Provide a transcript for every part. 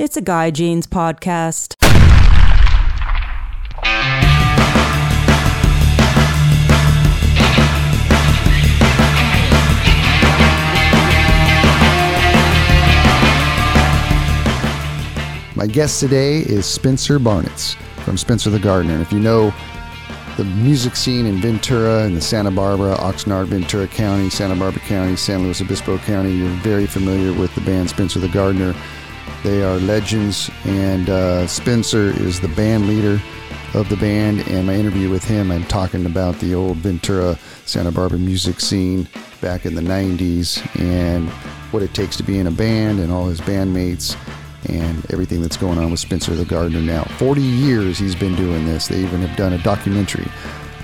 It's a Guy Jeans podcast. My guest today is Spencer Barnitz from Spencer the Gardener. If you know the music scene in Ventura and the Santa Barbara, Oxnard, Ventura County, Santa Barbara County, San Luis Obispo County, you're very familiar with the band Spencer the Gardener. They are legends, and uh, Spencer is the band leader of the band. And my interview with him, I'm talking about the old Ventura, Santa Barbara music scene back in the 90s and what it takes to be in a band and all his bandmates and everything that's going on with Spencer the Gardener now. 40 years he's been doing this. They even have done a documentary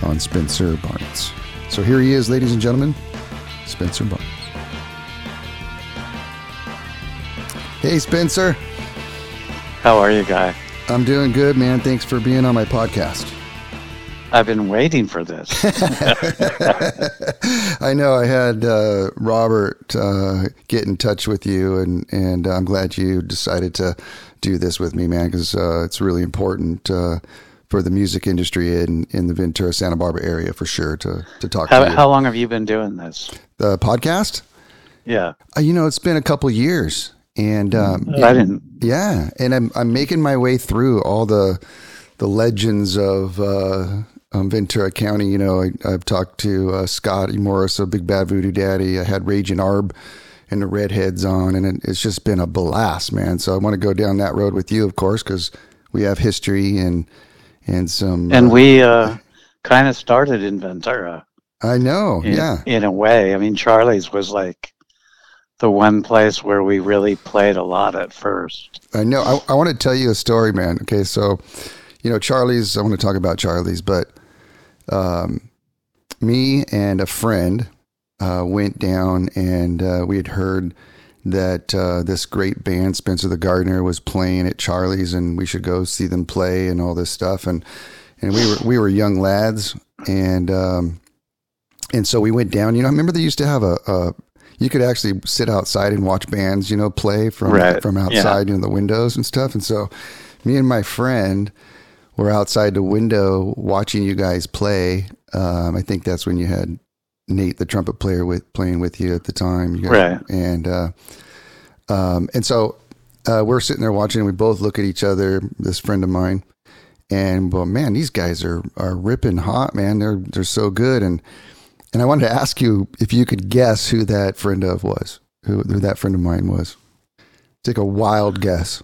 on Spencer Barnitz. So here he is, ladies and gentlemen, Spencer Barnitz. Hey, Spencer. How are you, Guy? I'm doing good, man. Thanks for being on my podcast. I've been waiting for this. I know I had uh, Robert uh, get in touch with you, and and I'm glad you decided to do this with me, man, because uh, it's really important uh, for the music industry in, in the Ventura Santa Barbara area for sure to to talk how, to you. how long have you been doing this? the podcast, Yeah, uh, you know, it's been a couple years, and um, I didn't. Yeah, and I'm I'm making my way through all the the legends of uh, um, Ventura County. You know, I, I've talked to uh, Scott Morris of Big Bad Voodoo Daddy. I had Raging Arb and the Redheads on, and it, it's just been a blast, man. So I want to go down that road with you, of course, because we have history and and some. And uh, we uh, kind of started in Ventura. I know, In, yeah, In a way, I mean, Charlie's was like the one place where we really played a lot at first. I know. I, I want to tell you a story, man. Okay, so you know, Charlie's. I want to talk about Charlie's, but um, me and a friend uh, went down, and uh, we had heard that uh, this great band, Spencer the Gardener, was playing at Charlie's, and we should go see them play and all this stuff. And and we were we were young lads, and um, and so we went down. You know, I remember they used to have a. a you could actually sit outside and watch bands, you know, play from Right. from Yeah. outside, you know, the windows and stuff. And so, me and my friend were outside the window watching you guys play. Um, I think that's when you had Nate, the trumpet player, with playing with you at the time. You guys- Right. And uh, um, and so uh, we're sitting there watching, and we both look at each other. This friend of mine, and well, man, these guys are are ripping hot, man. They're they're so good, and and I wanted to ask you if you could guess who that friend of was, who, who that friend of mine was. Take a wild guess.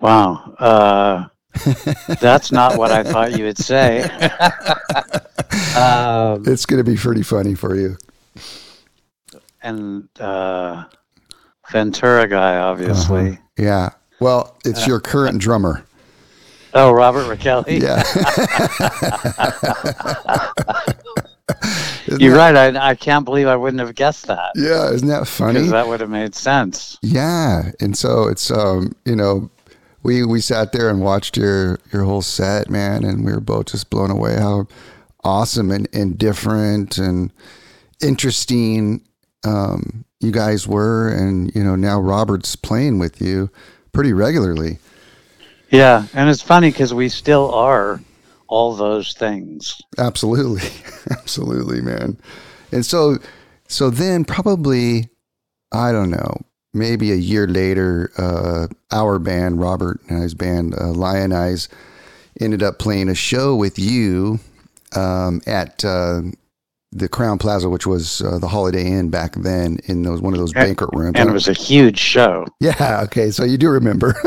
Wow. Uh, that's not what I thought you would say. um, It's going to be pretty funny for you. and uh, Ventura guy, obviously. Uh-huh. Yeah. Well, it's your current drummer. Oh, Robert Raquelli. Yeah. Isn't You're that- right. I, I can't believe I wouldn't have guessed that Yeah, isn't that funny? because that would have made sense. Yeah, and so it's um, you know, we we sat there and watched your your whole set, man, and we were both just blown away how awesome and, and different and interesting um, you guys were, and you know now Robert's playing with you pretty regularly. Yeah, and it's funny because we still are all those things. Absolutely, absolutely, man. And so, so then probably, I don't know, maybe a year later, uh, our band, Robert and his band, uh, Lion Eyes, ended up playing a show with you um, at uh, the Crowne Plaza, which was uh, the Holiday Inn back then, in those one of those And- banquet rooms. And it was a huge show. yeah, okay, so you do remember.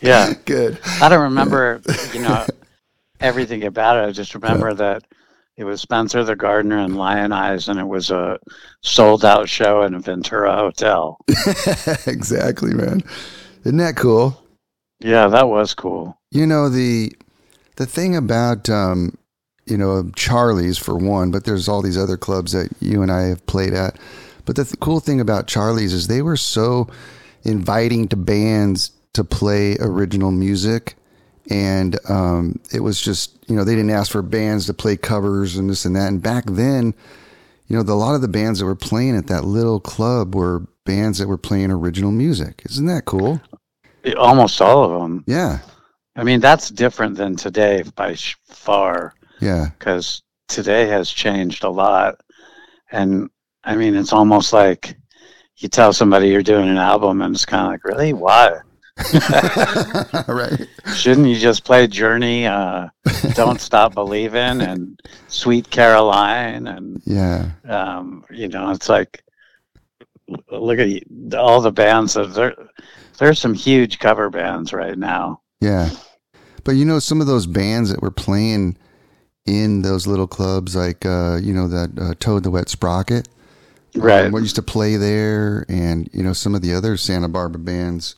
Yeah. Good. I don't remember, you know, everything about it. I just remember that it was Spencer the Gardener and Lion Eyes, and it was a sold out show in a Ventura hotel. exactly, man. Isn't that cool? Yeah, that was cool. You know the the thing about um, you know Charlie's for one, but there's all these other clubs that you and I have played at. But the th- cool thing about Charlie's is they were so inviting to bands to play original music, and um, it was just you know they didn't ask for bands to play covers and this and that. And back then, you know, the, a lot of the bands that were playing at that little club were bands that were playing original music. Isn't that cool? Almost all of them. Yeah, I mean, that's different than today by far yeah, because today has changed a lot. And I mean, it's almost like you tell somebody you're doing an album and it's kind of like, really? Why? right. Shouldn't you just play Journey, uh, Don't Stop Believing, and Sweet Caroline? And, Yeah, um, you know, it's like, look at all the bands that there, there's some huge cover bands right now. yeah. But you know, some of those bands that were playing in those little clubs, like uh, you know that uh, Toad the Wet Sprocket, Right. Um, what used to play there, and you know some of the other Santa Barbara bands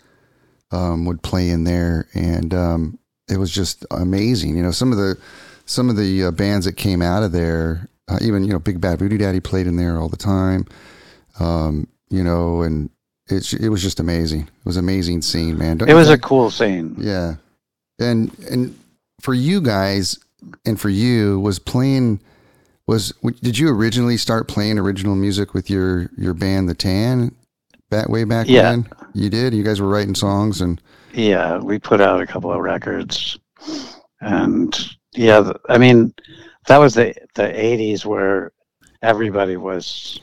um, would play in there, and um, it was just amazing. You know, some of the some of the uh, bands that came out of there, uh, even you know Big Bad Voodoo Daddy played in there all the time. Um, you know, and it's it was just amazing. It was an amazing scene, man. Don't It was a cool scene. Yeah. And and for you guys and for you was playing was did you originally start playing original music with your your band The Tan back way back Yeah. then? You did. You guys were writing songs and Yeah, we put out a couple of records, and yeah, I mean, that was the the '80s where everybody was.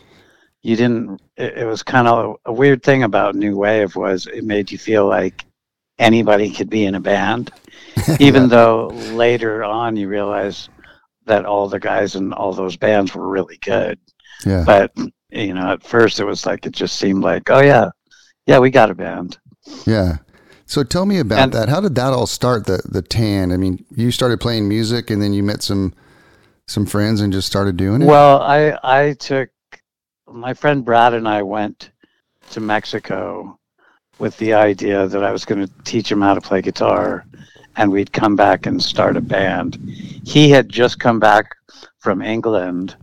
You didn't. It, it was kind of a weird thing about new wave was it made you feel like anybody could be in a band, even though later on you realize that all the guys in all those bands were really good. yeah. But you know, at first it was like it just seemed like, oh yeah, yeah, we got a band. Yeah. So tell me about And- that. How did that all start? The the Tan. I mean, you started playing music and then you met some some friends and just started doing it. Well, I I took my friend Brad and I went to Mexico with the idea that I was going to teach him how to play guitar and we'd come back and start a band. He had just come back from England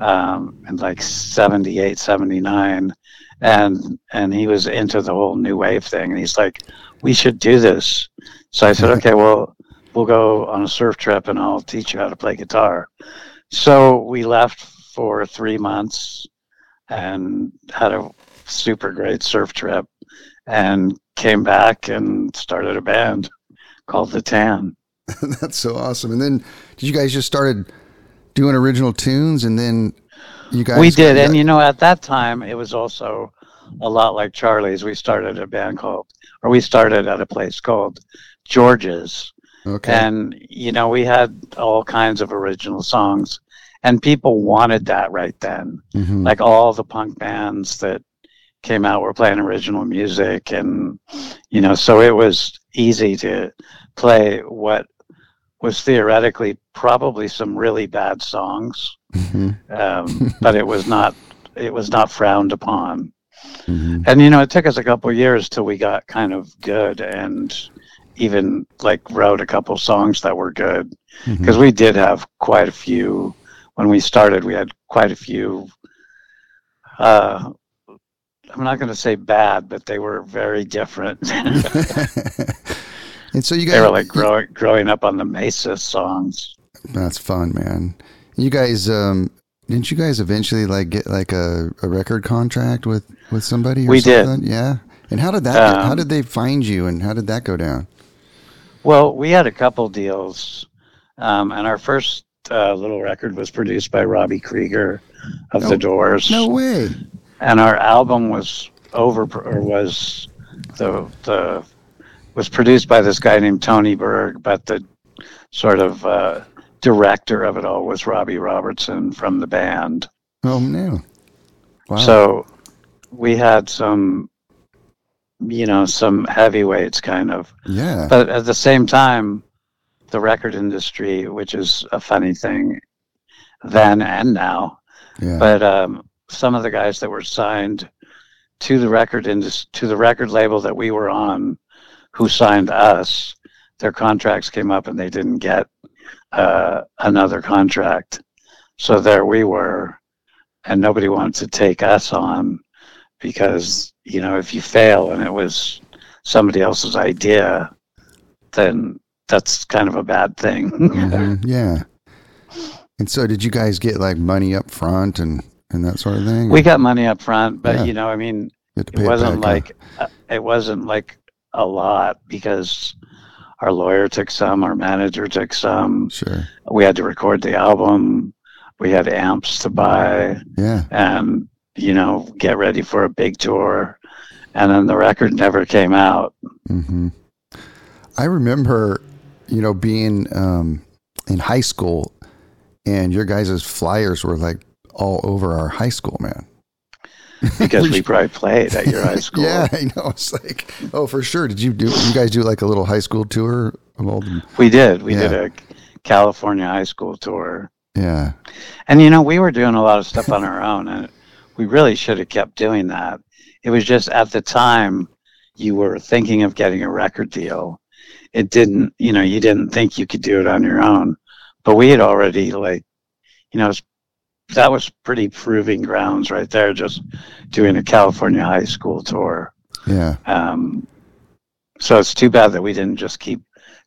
um, in like 78, 79 and and he was into the whole new wave thing and he's like we should do this. So I said, "Okay, well, we'll go on a surf trip and I'll teach you how to play guitar." So we left for three months and had a super great surf trip and came back and started a band called The Tan. That's so awesome. And then did you guys just started doing original tunes and then you guys we did. And, you know, at that time, it was also a lot like Charlie's. We started a band called, or we started at a place called George's. okay. And, you know, we had all kinds of original songs. And people wanted that right then. Mhm. like all the punk bands that came out were playing original music and you know so it was easy to play what was theoretically probably some really bad songs Mhm. um, but it was not it was not frowned upon. Mhm. and you know it took us a couple years till we got kind of good and even like wrote a couple songs that were good. Because we did have quite a few. When we started we had quite a few uh i'm not going to say bad but they were very different and so you guys they were like growing growing up on the mesa songs That's fun, man. You guys, um, didn't you guys eventually like get like a, a record contract with with somebody? Or We did. Yeah. And how did that? how Um, did they find you? And how did that go down? well we had a couple deals um, and our first uh, little record was produced by robby krieger of No- the doors No way. and our album was over or was the the was produced by this guy named Tony Berg, but the sort of uh, director of it all was Robbie Robertson from the band. Oh no. Wow. So we had some, you know, some heavyweights kind of, yeah. but at the same time, the record industry, which is a funny thing, then and now, yeah. but um, some of the guys that were signed to the record indus- to the record label that we were on, who signed us. Their contracts came up and they didn't get uh, another contract, so there we were, and nobody wanted to take us on because you know if you fail and it was somebody else's idea, then that's kind of a bad thing. Mhm, yeah. And so, did you guys get like money up front and and that sort of thing? we got money up front, but Yeah. you know, I mean, You had to it wasn't like uh, it wasn't like a lot because our lawyer took some, our manager took some. sure, We had to record the album. We had amps to buy, yeah, and you know, get ready for a big tour. And then the record never came out. hmm I remember, you know, being um, in high school, and your guys' flyers were like all over our high school, man. Because we probably played at your high school. Yeah, I know. It's like, oh, for sure. Did you do? You guys do like a little high school tour of all the? We did. We Yeah. did a California high school tour. Yeah, And you know, we were doing a lot of stuff on our own, and we really should have kept doing that. It was just at the time you were thinking of getting a record deal. It didn't, you know, you didn't think you could do it on your own. But we had already, like, you know, that was pretty proving grounds right there, just doing a California high school tour. yeah, Um, so it's too bad that we didn't just keep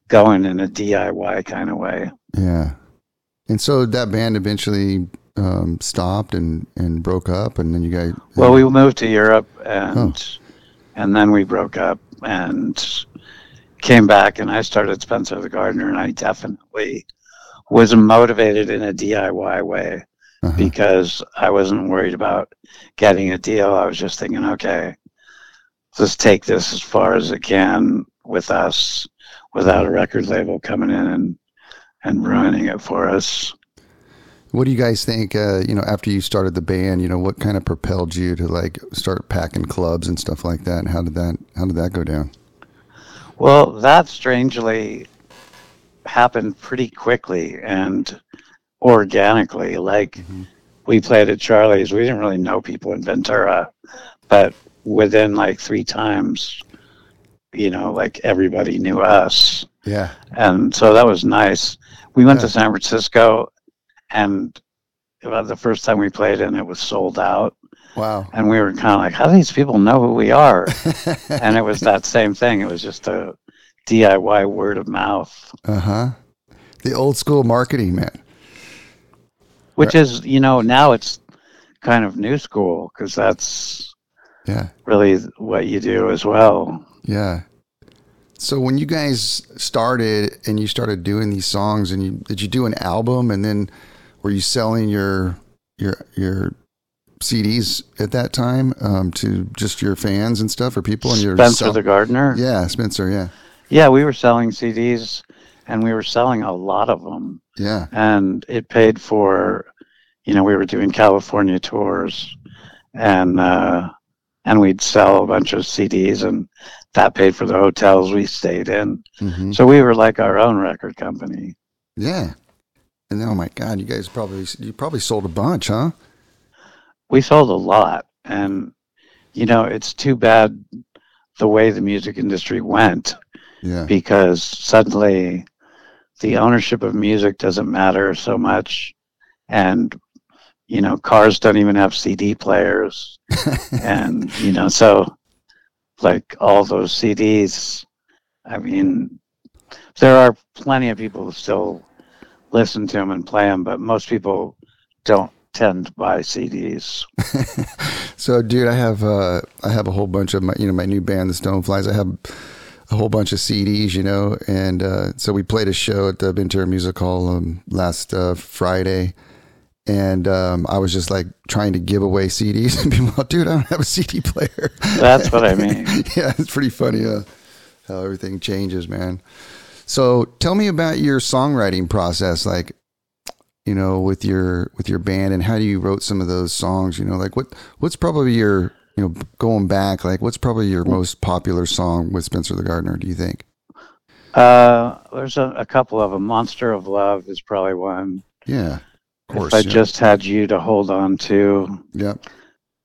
going in a DIY kind of way. yeah. And so that band eventually um, stopped and and broke up, and then you guys. Well, we moved to Europe and and then we broke up and came back and I started Spencer the Gardener and I definitely was motivated in a DIY way uh-huh. because I wasn't worried about getting a deal. I was just thinking, okay, let's take this as far as it can with us without a record label coming in and and ruining it for us. What do you guys think? Uh, you know, after you started the band, you know, what kind of propelled you to like start packing clubs and stuff like that? And how did that how did that go down? Well, that strangely happened pretty quickly and organically. Like Mhm. we played at Charlie's. We didn't really know people in Ventura, but within like three times, you know, like everybody knew us. Yeah, And so that was nice. We went Yeah. to San Francisco and about the first time we played and it was sold out. wow. And we were kind of like, how do these people know who we are? and it was that same thing. It was just a DIY word of mouth, Uh huh. The old school marketing, man. Which is, you know, now it's kind of new school because that's Yeah, really what you do as well. yeah. So when you guys started and you started doing these songs, and you did you do an album, and then were you selling your your your CDs at that time um, to just your fans and stuff, or people and your Spencer the Gardener. yeah, Spencer, yeah, Yeah, we were selling CDs and we were selling a lot of them. yeah, And it paid for, you know, we were doing California tours and, uh, and we'd sell a bunch of CDs and that paid for the hotels we stayed in. hmm So we were like our own record company. yeah. And then, oh my God, you guys probably you probably sold a bunch, huh? We sold a lot. And, you know, it's too bad the way the music industry went Yeah, because suddenly the ownership of music doesn't matter so much. And, you know, cars don't even have CD players. and, you know, so like all those CDs, I mean, there are plenty of people who still listen to them and play them, but most people don't tend to buy CDs. So, dude, I have uh, I have a whole bunch of my you know my new band, the Stoneflies. I have a whole bunch of CDs, you know, and uh, so we played a show at the Ventura Music Hall um, last uh, Friday, and um, I was just like trying to give away CDs, and people, dude, I don't have a CD player. That's what I mean. yeah, it's pretty funny uh, how everything changes, man. So, tell me about your songwriting process, like you know, with your with your band, and how do you wrote some of those songs? You know, like what what's probably your you know going back, like what's probably your most popular song with Spencer the Gardener? Do you think? Uh, there's a, a couple of them. Monster of Love is probably one. Yeah, of course. if I yeah. just had you to hold on to. Yep.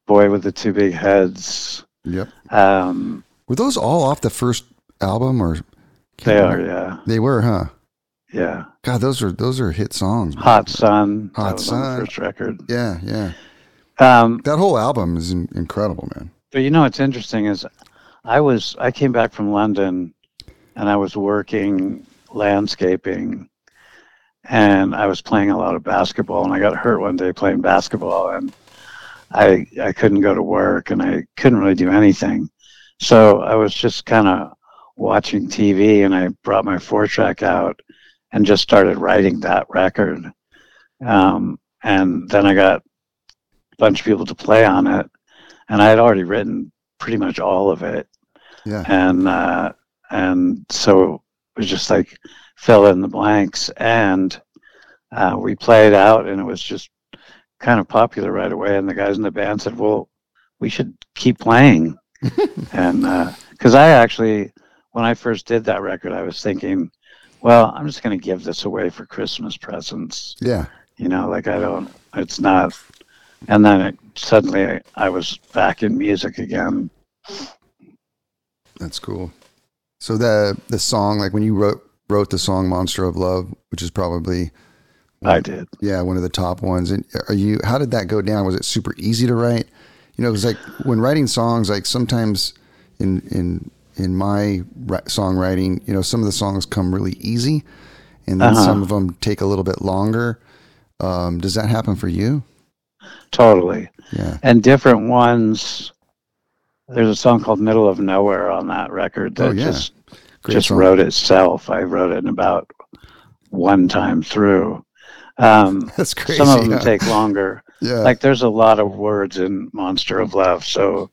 Boy with the Two Big Heads. Yep. Um, Were those all off the first album or? they are, yeah, They were, huh? yeah. God, those are those are hit songs. man. Hot Sun. Hot was on the Sun. first record. Yeah, yeah. Um, That whole album is in- incredible, man. But you know what's interesting is I was I came back from London and I was working landscaping and I was playing a lot of basketball and I got hurt one day playing basketball and I I couldn't go to work and I couldn't really do anything. So I was just kind of watching TV and I brought my four track out and just started writing that record. Um, and then I got bunch of people to play on it. And I had already written pretty much all of it, Yeah. and uh, and so it was just like fill in the blanks, and uh, we played out, and it was just kind of popular right away, and the guys in the band said, "Well, we should keep playing," and because I actually, when I first did that record, I was thinking, well, I'm just going to give this away for Christmas presents. Yeah. you know like i don't it's not and then it, suddenly I, I was back in music again That's cool. So the the song, like when you wrote wrote the song "Monster of Love," which is probably i did yeah one of the top ones. And are you? How did that go down? Was it super easy to write? You know, because like when writing songs, like sometimes in in in my ri- songwriting, you know, some of the songs come really easy, and then Uh-huh. some of them take a little bit longer. Um, does that happen for you? Totally Yeah. and different ones there's a song called middle of nowhere on that record that Oh, yeah. just Great just song. wrote itself i wrote it in about one time through um, That's crazy. some of them yeah. take longer yeah. like there's a lot of words in monster of love so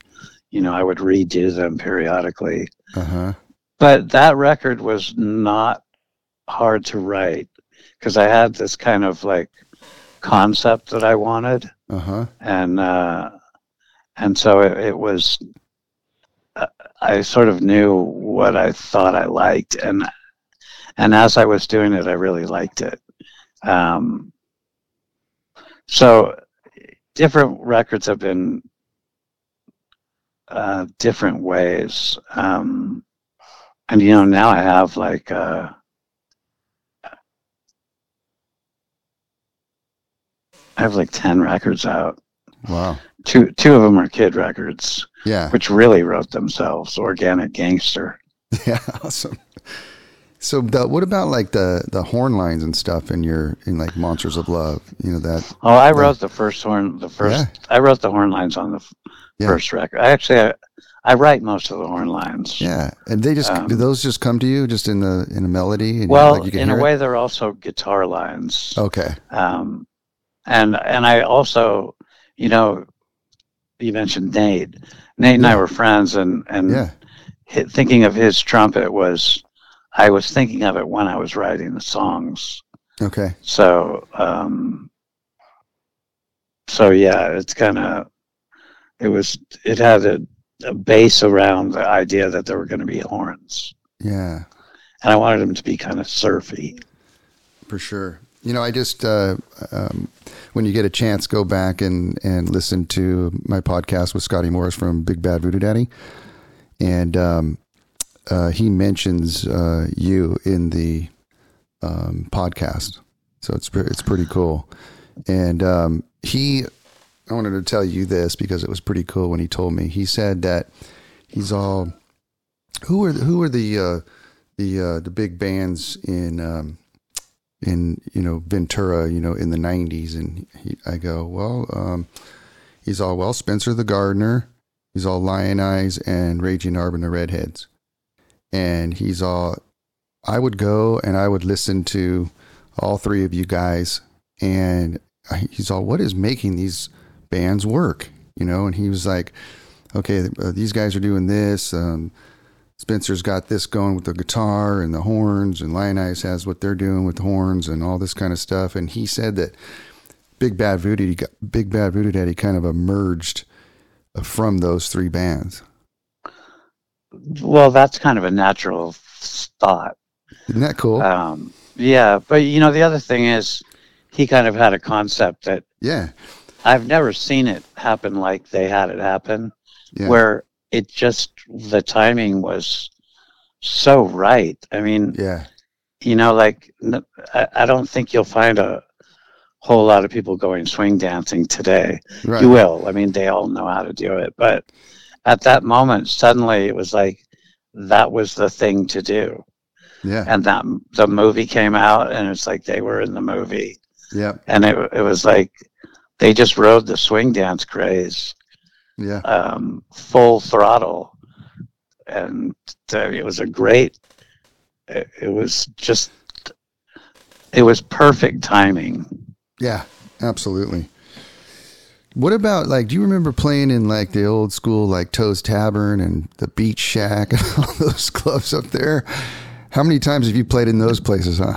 you know i would redo them periodically uh huh. but that record was not hard to write because I had this kind of like concept that I wanted, Uh huh. and uh, and so it, it was. Uh, I sort of knew what I thought I liked, and and as I was doing it, I really liked it. Um, so different records have been uh, different ways. Um, and you know, now I have like uh, I have like ten records out. Wow. Two two of them are kid records, Yeah. which really wrote themselves. Organic Gangster. Yeah, awesome. So, the, what about like the the horn lines and stuff in your in like Monsters of Love? You know that. Oh, I wrote the first horn. The first Yeah. I wrote the horn lines on the f- Yeah. first record. I actually I, I write most of the horn lines. Yeah, and they just Um, do those just come to you just in the in a melody? And Well, like, in a hear it? way, they're also guitar lines. Okay. Um, and and I also, you know, you mentioned Nate. Nate and I were friends, and and Yeah. hi- thinking of his trumpet was, I was thinking of it when I was writing the songs. Okay. So, um, so yeah, it's kind of, it was, it had a, a base around the idea that there were going to be horns, Yeah, and I wanted them to be kind of surfy. for sure. You know, I just uh, um, when you get a chance, go back and and listen to my podcast with Scotty Morris from Big Bad Voodoo Daddy, and um, uh, he mentions uh, you in the um, podcast. So it's it's pretty cool. And um, he, I wanted to tell you this because it was pretty cool when he told me. He said that he's all who are who are the uh, the uh, the big bands in um, in you know Ventura, you know in the '90s, and he, I go, well, um, he's all well, Spencer the Gardener, he's all Lion Eyes and Raging Arb and the Redheads, and he's all. I would go and I would listen to all three of you guys, and he's all, what is making these bands work, you know? And he was like, okay, uh, these guys are doing this. Um, Spencer's got this going with the guitar and the horns, and Lion Eyes has what they're doing with the horns and all this kind of stuff. And he said that Big Bad Voodoo, Big Bad Voodoo Daddy, kind of emerged uh, from those three bands. Well, that's kind of a natural thought. Isn't that cool? Um, yeah, but you know, the other thing is, he kind of had a concept that yeah, I've never seen it happen like they had it happen, Yeah. where it just the timing was so right. I mean, yeah. you know, like I don't think you'll find a whole lot of people going swing dancing today. Right. You will. I mean, they all know how to do it, but at that moment, suddenly it was like that was the thing to do, Yeah. and that the movie came out, and it's like they were in the movie, Yeah. and it it was like they just rode the swing dance craze Yeah. um, full throttle, and uh, it was a great. It, it was just. It was perfect timing. Yeah. Absolutely. What about like? Do you remember playing in like the old school like Toes Tavern and the Beach Shack and all those clubs up there? How many times have you played in those places, huh?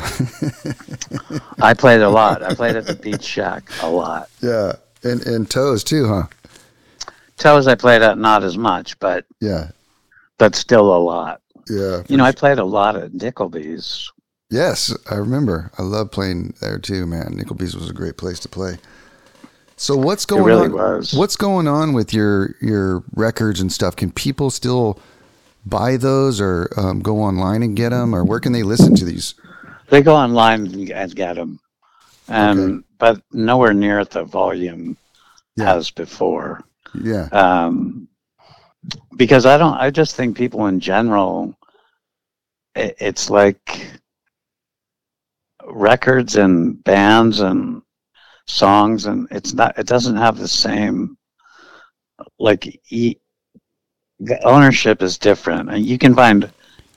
I played a lot. I played at the Beach Shack a lot. yeah. And and Toes too, huh? Toes I played at not as much, but Yeah. but still a lot. Yeah. You know, I played a lot at Nicholby's. Yes, I remember. I love playing there too, man. Nicholby's was a great place to play. So what's going really on? was. What's going on with your your records and stuff? Can people still buy those or um, go online and get them, or where can they listen to these? They go online and get them, and Okay. but nowhere near at the volume Yeah. as before. Yeah, um, because I don't. I just think people in general, it, it's like records and bands and songs, and it's not. It doesn't have the same. Like e, the ownership is different, and you can find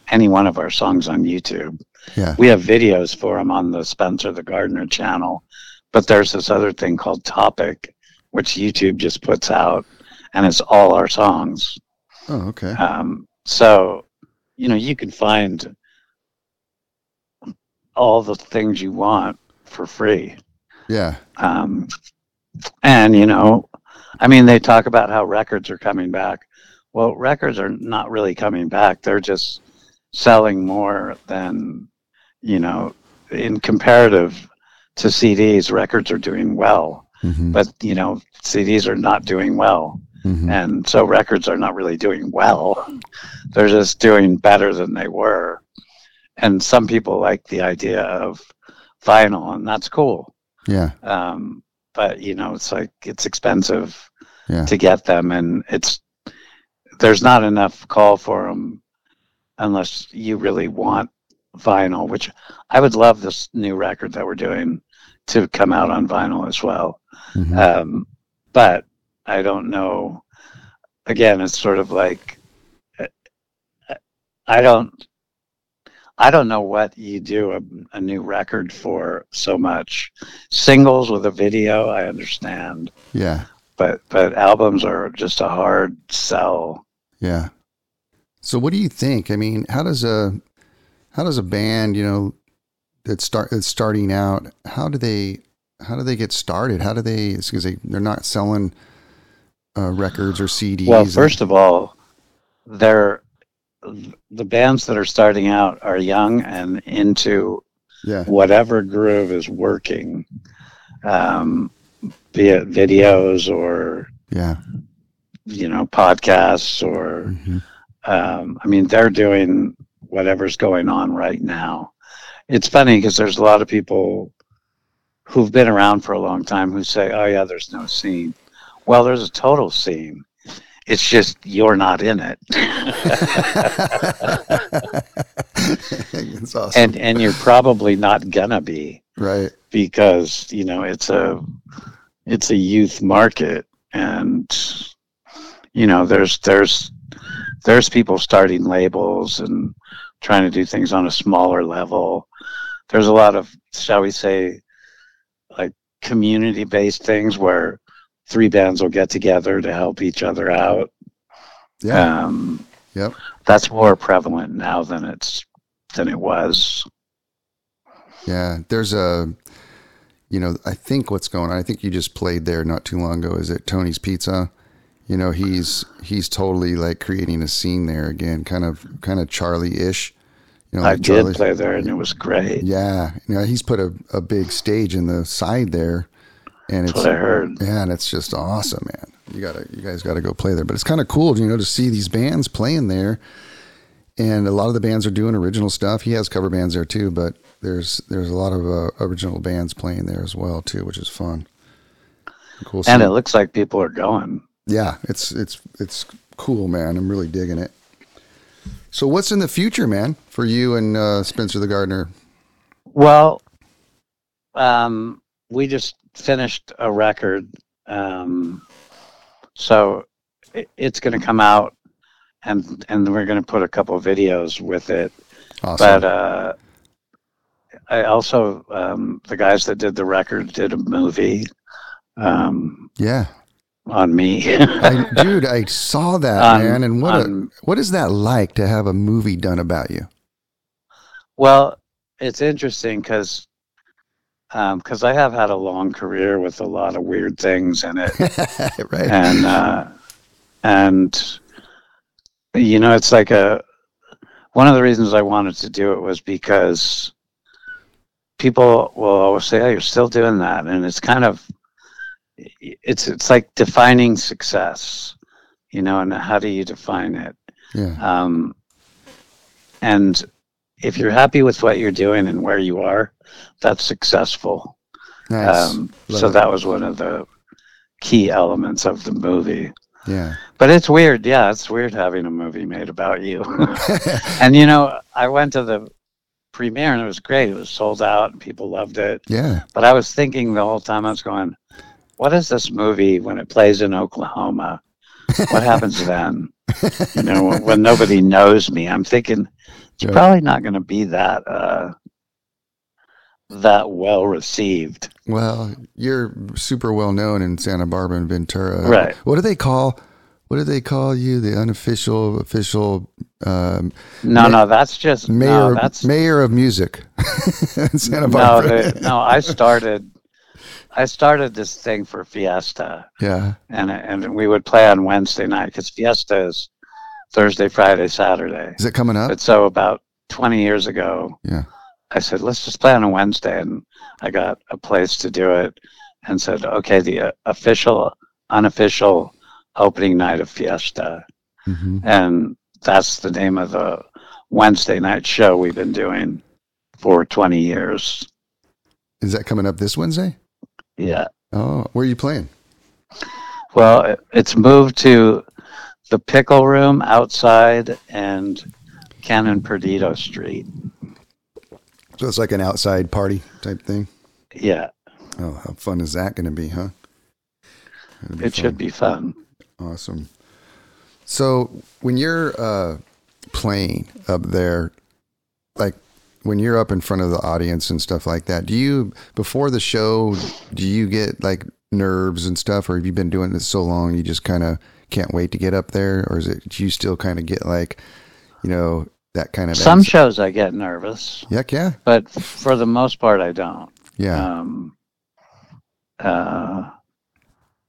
any one of our songs on YouTube. yeah, We have videos for them on the Spencer the Gardener channel, but there's this other thing called Topic, which YouTube just puts out, and it's all our songs. oh, okay, Um, so, you know, you can find all the things you want for free. yeah, Um, and, you know, I mean, they talk about how records are coming back. Well, records are not really coming back. They're just selling more than, you know, in comparative to CDs, records are doing well. Hmm But, you know, CDs are not doing well. hmm And so records are not really doing well. They're just doing better than they were. And some people like the idea of vinyl, and that's cool. yeah, Um, but you know, it's like it's expensive Yeah. to get them, and it's there's not enough call for them unless you really want vinyl. Which I would love this new record that we're doing to come out on vinyl as well. Mhm. Um, but I don't know. Again, it's sort of like uh, I don't. I don't know what you do a, a new record for so much. Singles with a video, I understand, yeah, but but albums are just a hard sell. yeah. So, what do you think? I mean, how does a how does a band, you know, that start that's starting out, how do they how do they get started? How do they? Because they they're not selling uh, records or CDs. Well, and- first of all, they're the bands that are starting out are young and into yeah, whatever groove is working, um, be it videos or yeah, you know podcasts or hmm um, I mean they're doing whatever's going on right now. It's funny because there's a lot of people who've been around for a long time who say, "Oh yeah, there's no scene." Well, there's a total scene. It's just you're not in it, awesome. and and you're probably not gonna be. right. because you know it's a it's a youth market and you know there's there's there's people starting labels and trying to do things on a smaller level there's a lot of shall we say community based things where three bands will get together to help each other out Yeah. um, Yep. that's more prevalent now than it's than it was Yeah. There's a, you know, I think what's going on. I think you just played there not too long ago. Is it Tony's Pizza? You know, he's he's totally like creating a scene there again, kind of kind of Charlie ish. You know, i like did Charlie's- play there and it was great Yeah, you know, he's put a, a big stage in the side there, and That's it's what I heard. yeah, and it's just awesome, man. You gotta, you guys gotta go play there. But it's kind of cool, you know, to see these bands playing there. And a lot of the bands are doing original stuff. He has cover bands there too, but there's there's a lot of uh, original bands playing there as well too, which is fun. Cool. And it looks like people are going. yeah, it's it's it's cool, man. I'm really digging it. So, what's in the future, man, for you and uh, Spencer the Gardener? Well, um, we just finished a record, um, so it, it's going to come out, and and we're going to put a couple videos with it. Awesome. But uh, I also um, the guys that did the record did a movie um, yeah, on me. I, dude, I saw that Um, man, and what a, um, what is that like to have a movie done about you? Well, it's interesting because because I have had a long career with a lot of weird things in it, right? and uh, and you know, it's like a one of the reasons I wanted to do it was because people will always say, "Oh, you're still doing that," and it's kind of it's it's like defining success, you know, and how do you define it? yeah, Um, and if you're happy with what you're doing and where you are, that's successful. nice. Um, so it. that was one of the key elements of the movie. yeah, But it's weird. Yeah, it's weird having a movie made about you. and, you know, I went to the premiere and it was great. It was sold out and people loved it. yeah, But I was thinking the whole time, I was going, what is this movie when it plays in Oklahoma? What happens then? You know, when, when nobody knows me, I'm thinking it's Yeah. probably not going to be that uh, that well received. Well, you're super well known in Santa Barbara and Ventura. Right. What do they call? What do they call you? The unofficial, official um, No, Ma- no, that's just mayor, no, that's mayor of music in Santa no, Barbara. no. I started, I started this thing for Fiesta, yeah. and and we would play on Wednesday night because Fiesta is Thursday, Friday, Saturday. Is it coming up? But so about 20 years ago, Yeah. I said, let's just play on a Wednesday. And I got a place to do it and said, okay, the uh, official, unofficial opening night of Fiesta. hmm And that's the name of the Wednesday night show we've been doing for 20 years. Is that coming up this Wednesday? Yeah. Oh, where are you playing? Well, it's moved to the Pickle Room outside and Canon Perdido Street. So it's like an outside party type thing. Yeah, Oh, how fun is that going to be, huh? That'd it fun. should be fun. Awesome. So when you're uh, playing up there, like when you're up in front of the audience and stuff like that, do you before the show do you get like nerves and stuff, or have you been doing this so long you just kind of can't wait to get up there, or is it do you still kind of get like, you know, that kind of Some shows I get nervous, Heck yeah, but for the most part, I don't. yeah, Um, uh,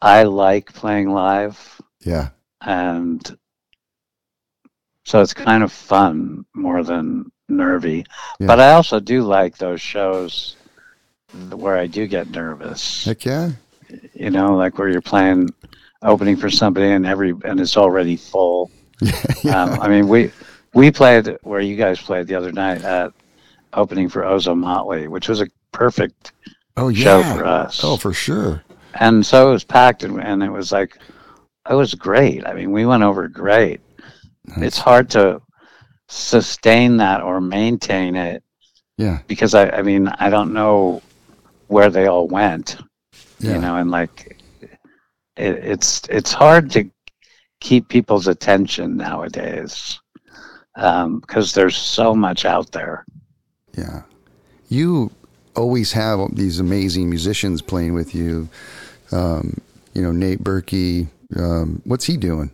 I like playing live, yeah, and so it's kind of fun more than nervy. Yeah. But I also do like those shows where I do get nervous. heck yeah, You know, like where you're playing opening for somebody and every and it's already full. yeah, Um, I mean, we we played where you guys played the other night at opening for Ozomatli, which was a perfect oh yeah. show for us. oh for sure, and so it was packed, and, and it was like it was great. I mean, we went over great. It's hard to sustain that or maintain it yeah, because I, I mean, I don't know where they all went, yeah, you know, and like it, it's it's hard to keep people's attention nowadays because there's so much out there. Yeah. You always have these amazing musicians playing with you. Um, you know, Nate Birkey. Um, what's he doing?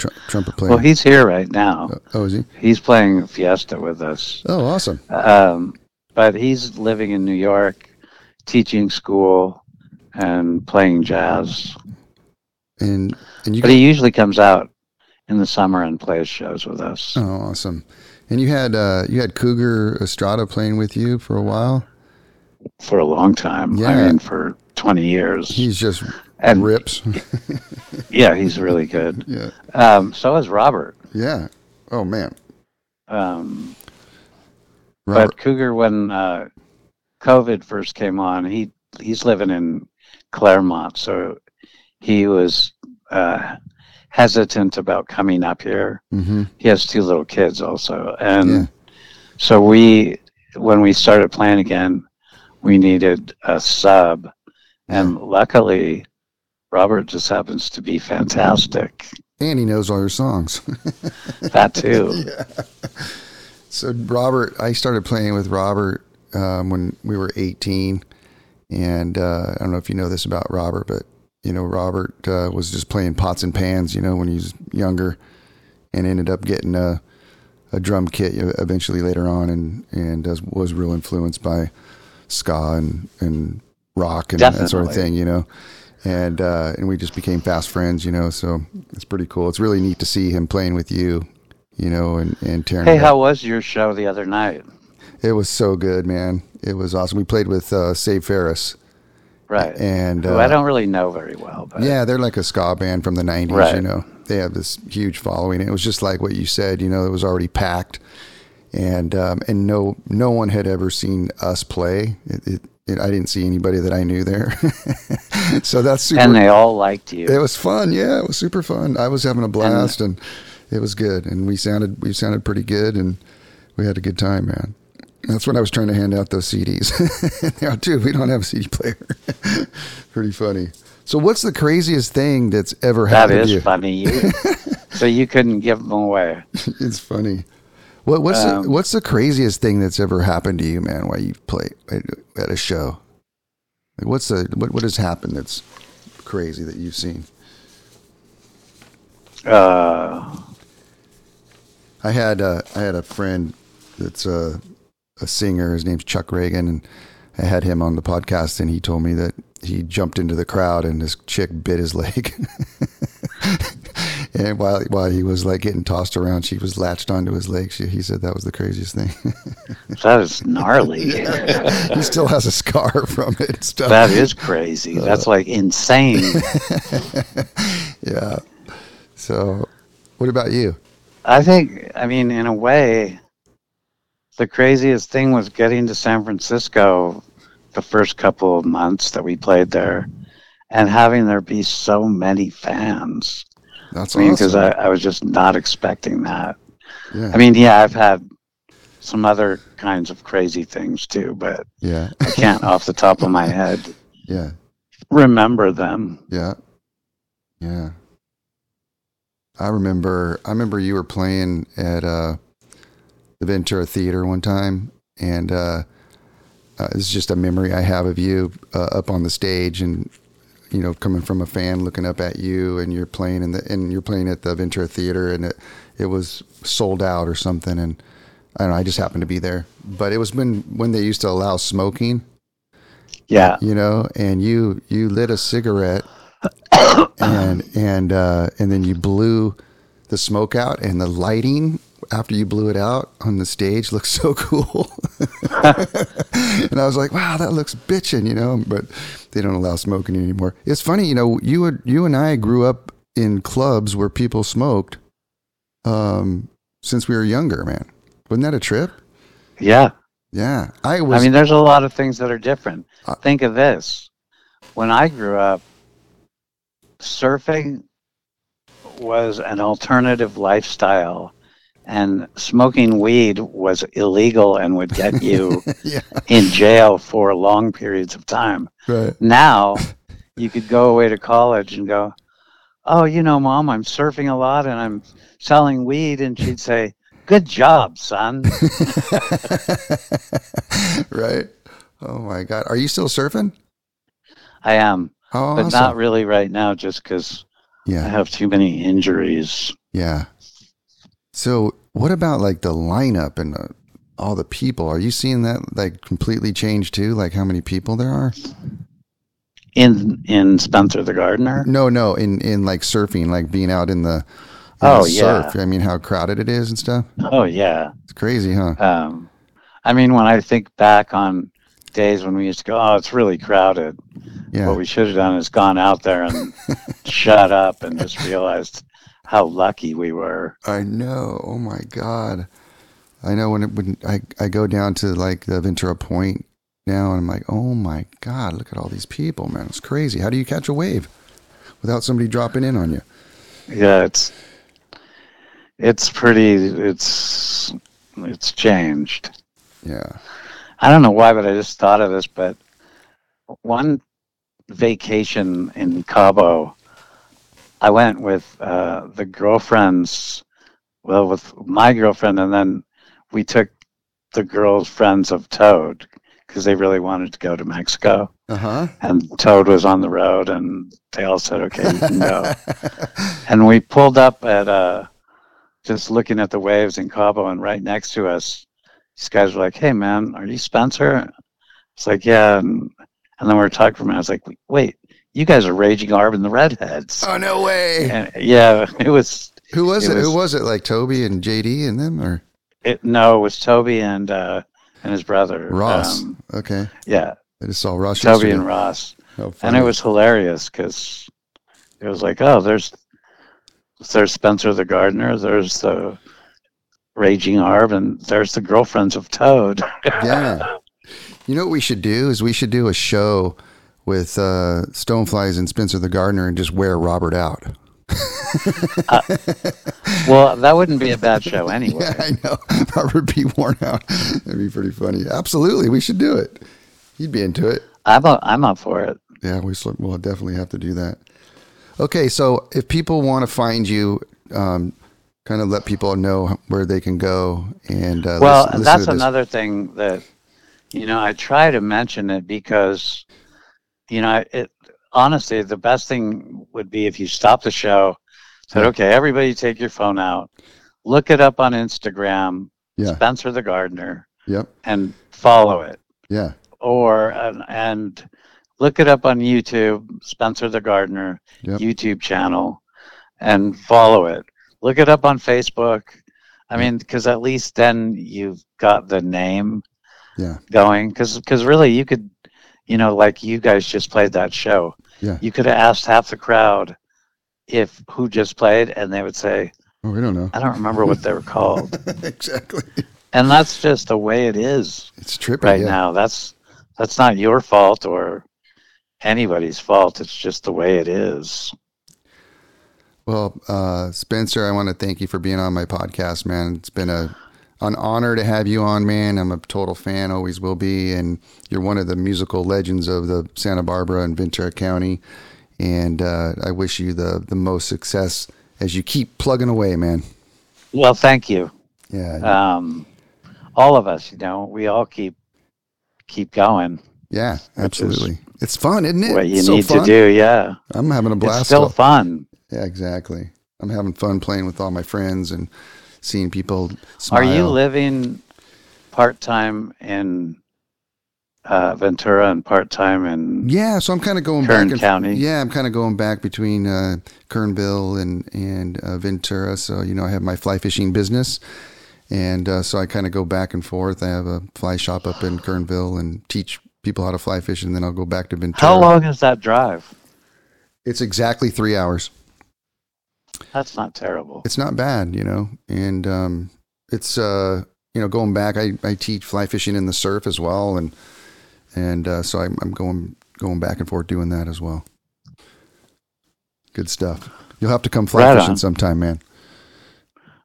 Tr- trumpet player. Well, he's here right now. oh, is he? He's playing Fiesta with us. Oh, awesome. Um, but he's living in New York, teaching school and playing jazz. And and you. But he usually comes out in the summer and plays shows with us. oh, awesome. And you had uh, you had Cougar Estrada playing with you for a while. for a long time. Yeah. I mean, for 20 years. He's just And- rips. yeah, he's really good. yeah. Um, so is Robert. Yeah. Oh man. Um, Robert. But Cougar, when uh, COVID first came on, he he's living in Claremont, so he was uh, hesitant about coming up here. hmm He has two little kids also, and Yeah. so we, when we started playing again, we needed a sub, and luckily, Robert just happens to be fantastic. And he knows all your songs. That too. So Robert, I started playing with Robert um, when we were 18, and uh, I don't know if you know this about Robert, but you know Robert uh, was just playing pots and pans, you know, when he was younger, and ended up getting a, a drum kit eventually later on, and and was, was real influenced by ska and and rock and that sort of thing, you know. And uh, and we just became fast friends, you know. So it's pretty cool. It's really neat to see him playing with you, you know, and and tearing. Hey, how was your show the other night? It was so good, man. It was awesome. We played with uh, Save Ferris, Right. and uh, I don't really know very well, but yeah, they're like a ska band from the '90s. You know, they have this huge following. It was just like what you said. You know, it was already packed, and um, and no no one had ever seen us play. It, it, I didn't see anybody that I knew there, so that's super. and they all liked you. It was fun. Yeah, it was super fun. I was having a blast, and, it was good. And we sounded we sounded pretty good, and we had a good time, man. That's when I was trying to hand out those CDs. now, dude, we don't have a CD player. pretty funny. So, what's the craziest thing that's ever that happened to is you? funny. You, so you couldn't give them away. it's funny. What, what's Um, the, what's the craziest thing that's ever happened to you, man? While you play at, a show? Like, what's the what what has happened that's crazy that you've seen? Uh, I had uh, I had a friend that's a a singer. His name's Chuck Ragan, and I had him on the podcast, and he told me that he jumped into the crowd and this chick bit his leg. and while while he was like getting tossed around, she was latched onto his leg. She, he said that was the craziest thing. that is gnarly. he still has a scar from it. Stuff. that is crazy. Uh, That's like insane. yeah. So, what about you? I think, I mean, in a way, the craziest thing was getting to San Francisco the first couple of months that we played there and having there be so many fans. That's I mean, because awesome. I, I was just not expecting that. yeah. I mean, yeah, I've had some other kinds of crazy things too, but yeah. I can't off the top of my head Yeah. remember them. Yeah. Yeah. I remember I remember you were playing at uh the Ventura Theater one time and uh, uh it's just a memory I have of you uh, up on the stage and you know coming from a fan looking up at you and you're playing in the and you're playing at the Ventura Theater and it it was sold out or something and I don't know I just happened to be there but it was when when they used to allow smoking Yeah. you know, and you you lit a cigarette and and uh, and then you blew the smoke out, and the lighting after you blew it out on the stage looks so cool. and I was like, wow, that looks bitching, you know. But they don't allow smoking anymore. It's funny, you know. You and- you and I grew up in clubs where people smoked um, since we were younger, man. Wasn't that a trip? Yeah. Yeah, I was. I mean, there's a lot of things that are different. Uh, Think of this. When I grew up, surfing was an alternative lifestyle, and smoking weed was illegal and would get you yeah, in jail for long periods of time. right. Now, you could go away to college and go, Oh, you know, mom, I'm surfing a lot and I'm selling weed. And she'd say, Good job, son. right? Oh my God. Are you still surfing? I am, Oh, but awesome. not really right now just because I have too many injuries. Yeah. So, what about like the lineup and uh, all the people? Are you seeing that like completely change too? Like how many people there are? In in Spencer the Gardener, No, no, in in like surfing, like being out in the, Oh, the yeah. I mean, how crowded it is and stuff. oh yeah. It's crazy, huh? Um, I mean, when I think back on days when we used to go, oh, it's really crowded. Yeah. What we should have done is gone out there and shut up and just realized how lucky we were. I know. Oh my god. I know when it when I I go down to like the Ventura Point now, and I'm like, oh my god, look at all these people, man. It's crazy. How do you catch a wave without somebody dropping in on you? Yeah, it's it's pretty. It's it's changed. Yeah. I don't know why, but I just thought of this. But one vacation in Cabo, I went with uh, the girlfriends, well, with my girlfriend, and then we took the girls' friends of Toad because they really wanted to go to Mexico. Uh huh. And Toad was on the road, and they all said, "Okay, you can go." and we pulled up at uh, just looking at the waves in Cabo, and right next to us, these guys were like, "Hey, man, are you Spencer?" It's like, "Yeah," and, and then we were talking for a minute. I was like, "Wait, you guys are Raging Arb and the Redheads?" Oh no way. And yeah, it was. Who was it it? Who was- was it? Like Toby and JD and them, or It, no, it was Toby and uh, and his brother Ross? Um, okay. yeah, I just saw Ross. Toby yesterday. and Ross. How and it was hilarious because it was like, oh, there's there's Spencer the gardener, there's the raging Arb, and there's the girlfriends of Toad. Yeah. You know what we should do is we should do a show with uh, Stoneflies and Spencer the Gardener and just wear Robert out. well, that wouldn't be a bad show anyway. Yeah, I know. Robert be worn out. That'd be pretty funny. Absolutely, we should do it. He'd be into it. I'm up, I'm up for it. Yeah, we we'll definitely have to do that. Okay, so if people want to find you, um, kind of let people know where they can go and uh, well, listen- listen that's another thing that you know I try to mention it because you know it honestly the best thing would be if you stop the show, said, "Okay, everybody, take your phone out, look it up on Instagram, Yeah. Spencer the gardener, Yep. and follow it, Yeah. or and, and look it up on YouTube, Spencer the gardener Yep. YouTube channel, and follow it. Look it up on Facebook. I mean, because at least then you've got the name Yeah. going. Because really, you could, you know, like you guys just played that show. Yeah. You could have asked half the crowd if who just played, and they would say, Oh, we don't know. "I don't remember what they were called." exactly. and that's just the way it is It's trippy. right yeah. now. That's that's not your fault or anybody's fault. It's just the way it is. Well, uh, Spencer, I want to thank you for being on my podcast, man. It's been a an honor to have you on, man. I'm a total fan, always will be, and you're one of the musical legends of the Santa Barbara and Ventura County. And uh, I wish you the the most success as you keep plugging away, man. Well, thank you. Yeah, um, all of us, you know, we all keep keep going. yeah, absolutely. It's fun, isn't it? What you so need fun. to do, yeah. I'm having a blast. It's still. fun. Yeah, exactly. I'm having fun playing with all my friends and seeing people smile. Are you living part time in uh, Ventura and part time in? Yeah, so I'm kind of going Kern back. And, County. Yeah, I'm kind of going back between uh, Kernville and and uh, Ventura. So you know, I have my fly fishing business, and uh, so I kind of go back and forth. I have a fly shop up in Kernville and teach people how to fly fish, and then I'll go back to Ventura. How long is that drive? It's exactly three hours. That's not terrible. It's not bad, you know, and um, it's uh, you know going back. I, I teach fly fishing in the surf as well, and and uh, so I'm, I'm going going back and forth doing that as well. Good stuff. You'll have to come fly Right fishing on. sometime, man.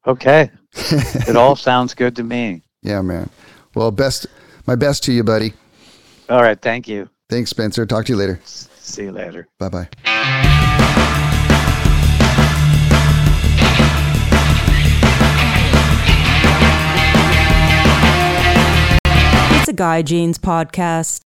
Okay, it all sounds good to me. Yeah, man. Well, best my best to you, buddy. All right, thank you. Thanks, Spencer. Talk to you later. See you later. Bye bye. It's a Guy Jeans podcast.